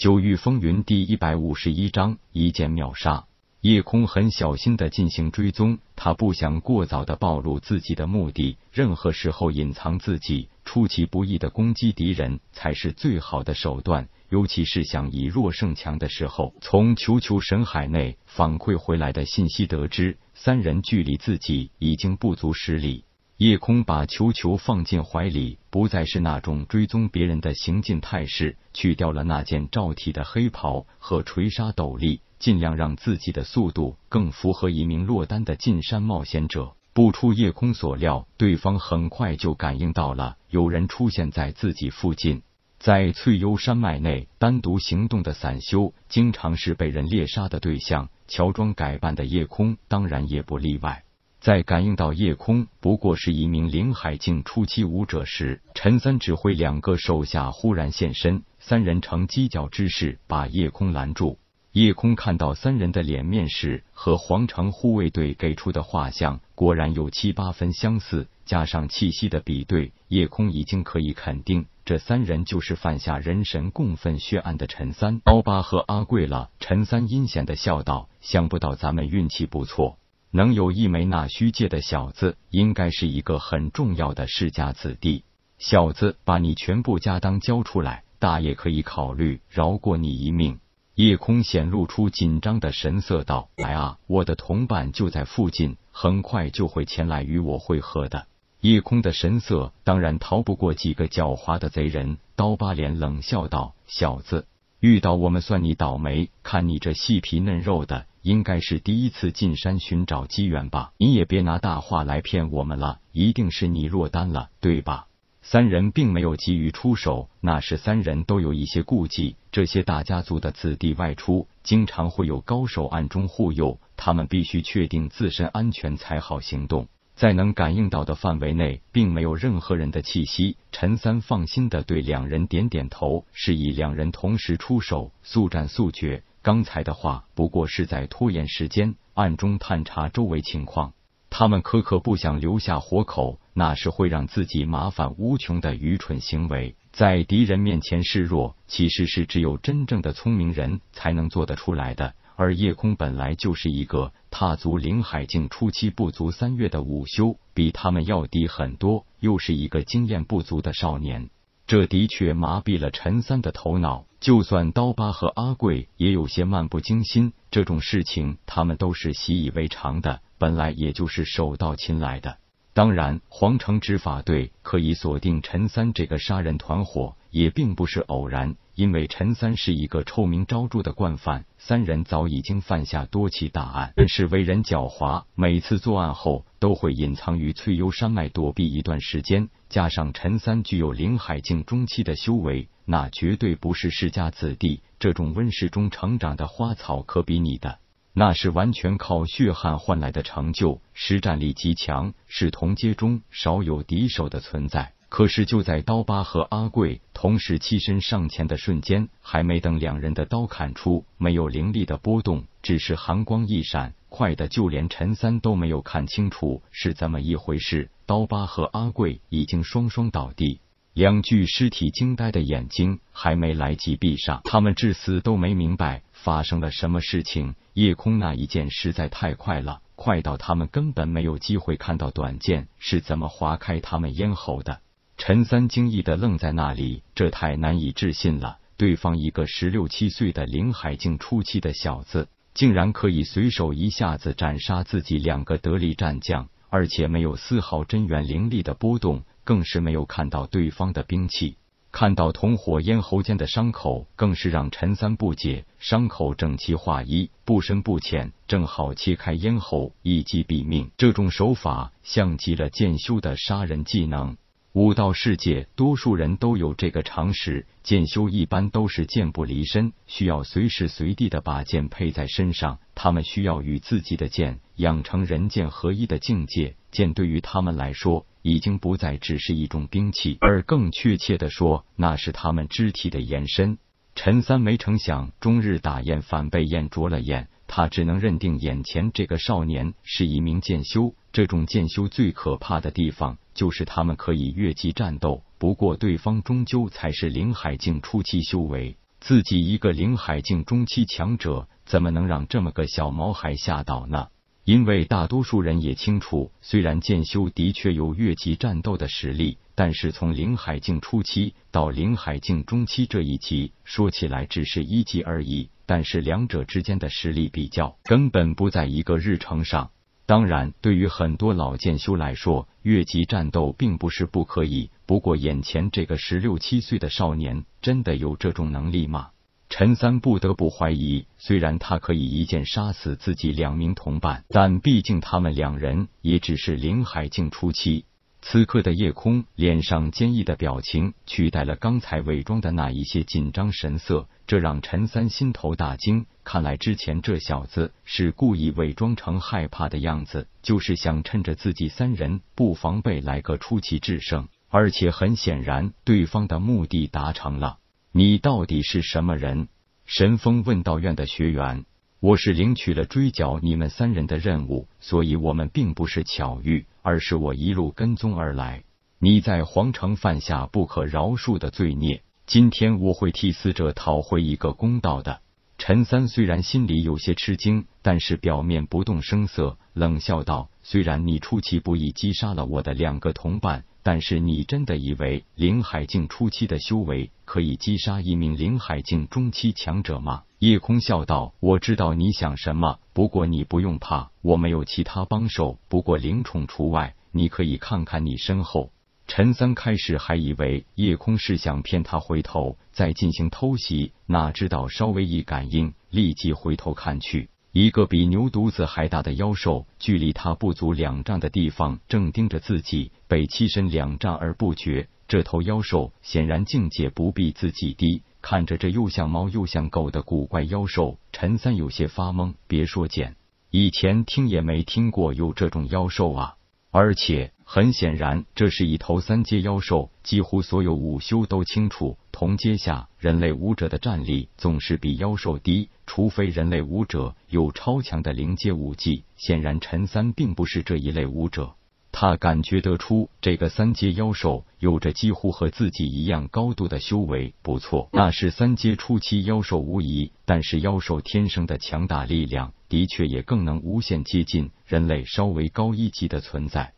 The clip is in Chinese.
九域风云第一百五十一章一剑秒杀。夜空很小心的进行追踪，他不想过早的暴露自己的目的，任何时候隐藏自己，出其不意的攻击敌人才是最好的手段。尤其是想以弱胜强的时候。从球球神海内反馈回来的信息得知，三人距离自己已经不足十里。夜空把球球放进怀里，不再是那种追踪别人的行进态势，去掉了那件罩体的黑袍和垂纱斗笠，尽量让自己的速度更符合一名落单的进山冒险者。不出夜空所料，对方很快就感应到了有人出现在自己附近。在翠幽山脉内单独行动的散修，经常是被人猎杀的对象，乔装改扮的夜空当然也不例外。在感应到夜空不过是一名灵海境初期武者时，陈三指挥两个手下忽然现身，三人呈犄角之势把夜空拦住。夜空看到三人的脸面时，和皇城护卫队给出的画像果然有七八分相似，加上气息的比对，夜空已经可以肯定，这三人就是犯下人神共愤血案的陈三、刀疤和阿贵了。陈三阴险的笑道：“想不到咱们运气不错。”能有一枚纳虚界的小子，应该是一个很重要的世家子弟。小子，把你全部家当交出来，大爷可以考虑饶过你一命。夜空显露出紧张的神色，道：“来啊，我的同伴就在附近，很快就会前来与我会合的。”夜空的神色当然逃不过几个狡猾的贼人。刀疤脸冷笑道：“小子，遇到我们算你倒霉，看你这细皮嫩肉的。”应该是第一次进山寻找机缘吧？你也别拿大话来骗我们了，一定是你落单了，对吧？三人并没有急于出手，那是三人都有一些顾忌。这些大家族的子弟外出，经常会有高手暗中护佑，他们必须确定自身安全才好行动。在能感应到的范围内，并没有任何人的气息。陈三放心的对两人点点头，示意两人同时出手，速战速决。刚才的话不过是在拖延时间，暗中探查周围情况。他们可可不想留下活口，那是会让自己麻烦无穷的愚蠢行为。在敌人面前示弱，其实是只有真正的聪明人才能做得出来的。而夜空本来就是一个踏足灵海境初期不足三月的午休，比他们要低很多，又是一个经验不足的少年。这的确麻痹了陈三的头脑，就算刀疤和阿贵也有些漫不经心。这种事情他们都是习以为常的，本来也就是手到擒来的。当然，皇城执法队可以锁定陈三这个杀人团伙，也并不是偶然。因为陈三是一个臭名昭著的惯犯，三人早已经犯下多起大案，但是为人狡猾，每次作案后都会隐藏于翠幽山脉躲避一段时间。加上陈三具有灵海境中期的修为，那绝对不是世家子弟，这种温室中成长的花草可比拟的，那是完全靠血汗换来的成就，实战力极强，是同阶中少有敌手的存在。可是就在刀疤和阿贵同时栖身上前的瞬间，还没等两人的刀砍出，没有凌厉的波动，只是寒光一闪，快的就连陈三都没有看清楚是怎么一回事。刀疤和阿贵已经双双倒地，两具尸体惊呆的眼睛还没来及闭上，他们至死都没明白发生了什么事情。夜空那一剑实在太快了，快到他们根本没有机会看到短剑是怎么划开他们咽喉的。陈三惊异的愣在那里，这太难以置信了。对方一个十六七岁的灵海境初期的小子，竟然可以随手一下子斩杀自己两个得力战将，而且没有丝毫真元灵力的波动，更是没有看到对方的兵器。看到同伙咽喉间的伤口，更是让陈三不解。伤口整齐划一，不深不浅，正好切开咽喉，一击毙命。这种手法像极了剑修的杀人技能。武道世界，多数人都有这个常识。剑修一般都是剑不离身，需要随时随地的把剑配在身上。他们需要与自己的剑养成人剑合一的境界。剑对于他们来说，已经不再只是一种兵器，而更确切的说，那是他们肢体的延伸。陈三没成想，终日打雁反被雁啄了眼。他只能认定眼前这个少年是一名剑修。这种剑修最可怕的地方，就是他们可以越级战斗。不过对方终究才是灵海境初期修为，自己一个灵海境中期强者，怎么能让这么个小毛孩吓倒呢？因为大多数人也清楚，虽然剑修的确有越级战斗的实力，但是从灵海境初期到灵海境中期这一级，说起来只是一级而已。但是两者之间的实力比较，根本不在一个日程上。当然，对于很多老剑修来说，越级战斗并不是不可以。不过，眼前这个十六七岁的少年，真的有这种能力吗？陈三不得不怀疑，虽然他可以一剑杀死自己两名同伴，但毕竟他们两人也只是灵海境初期。此刻的夜空脸上坚毅的表情取代了刚才伪装的那一些紧张神色，这让陈三心头大惊。看来之前这小子是故意伪装成害怕的样子，就是想趁着自己三人不防备来个出奇制胜。而且很显然，对方的目的达成了。你到底是什么人？神风问道院的学员，我是领取了追剿你们三人的任务，所以我们并不是巧遇，而是我一路跟踪而来。你在皇城犯下不可饶恕的罪孽，今天我会替死者讨回一个公道的。陈三虽然心里有些吃惊，但是表面不动声色，冷笑道：“虽然你出其不意击杀了我的两个同伴。”但是你真的以为灵海境初期的修为可以击杀一名灵海境中期强者吗？夜空笑道：“我知道你想什么，不过你不用怕，我没有其他帮手，不过灵宠除外。你可以看看你身后。”陈三开始还以为夜空是想骗他回头再进行偷袭，哪知道稍微一感应，立即回头看去。一个比牛犊子还大的妖兽，距离他不足两丈的地方，正盯着自己，被欺身两丈而不觉。这头妖兽显然境界不比自己低。看着这又像猫又像狗的古怪妖兽，陈三有些发懵。别说见，以前听也没听过有这种妖兽啊！而且很显然，这是一头三阶妖兽。几乎所有武修都清楚，同阶下人类武者的战力总是比妖兽低，除非人类武者有超强的灵阶武技。显然，陈三并不是这一类武者。他感觉得出，这个三阶妖兽有着几乎和自己一样高度的修为。不错，那是三阶初期妖兽无疑。但是，妖兽天生的强大力量。的确，也更能无限接近人类稍微高一级的存在。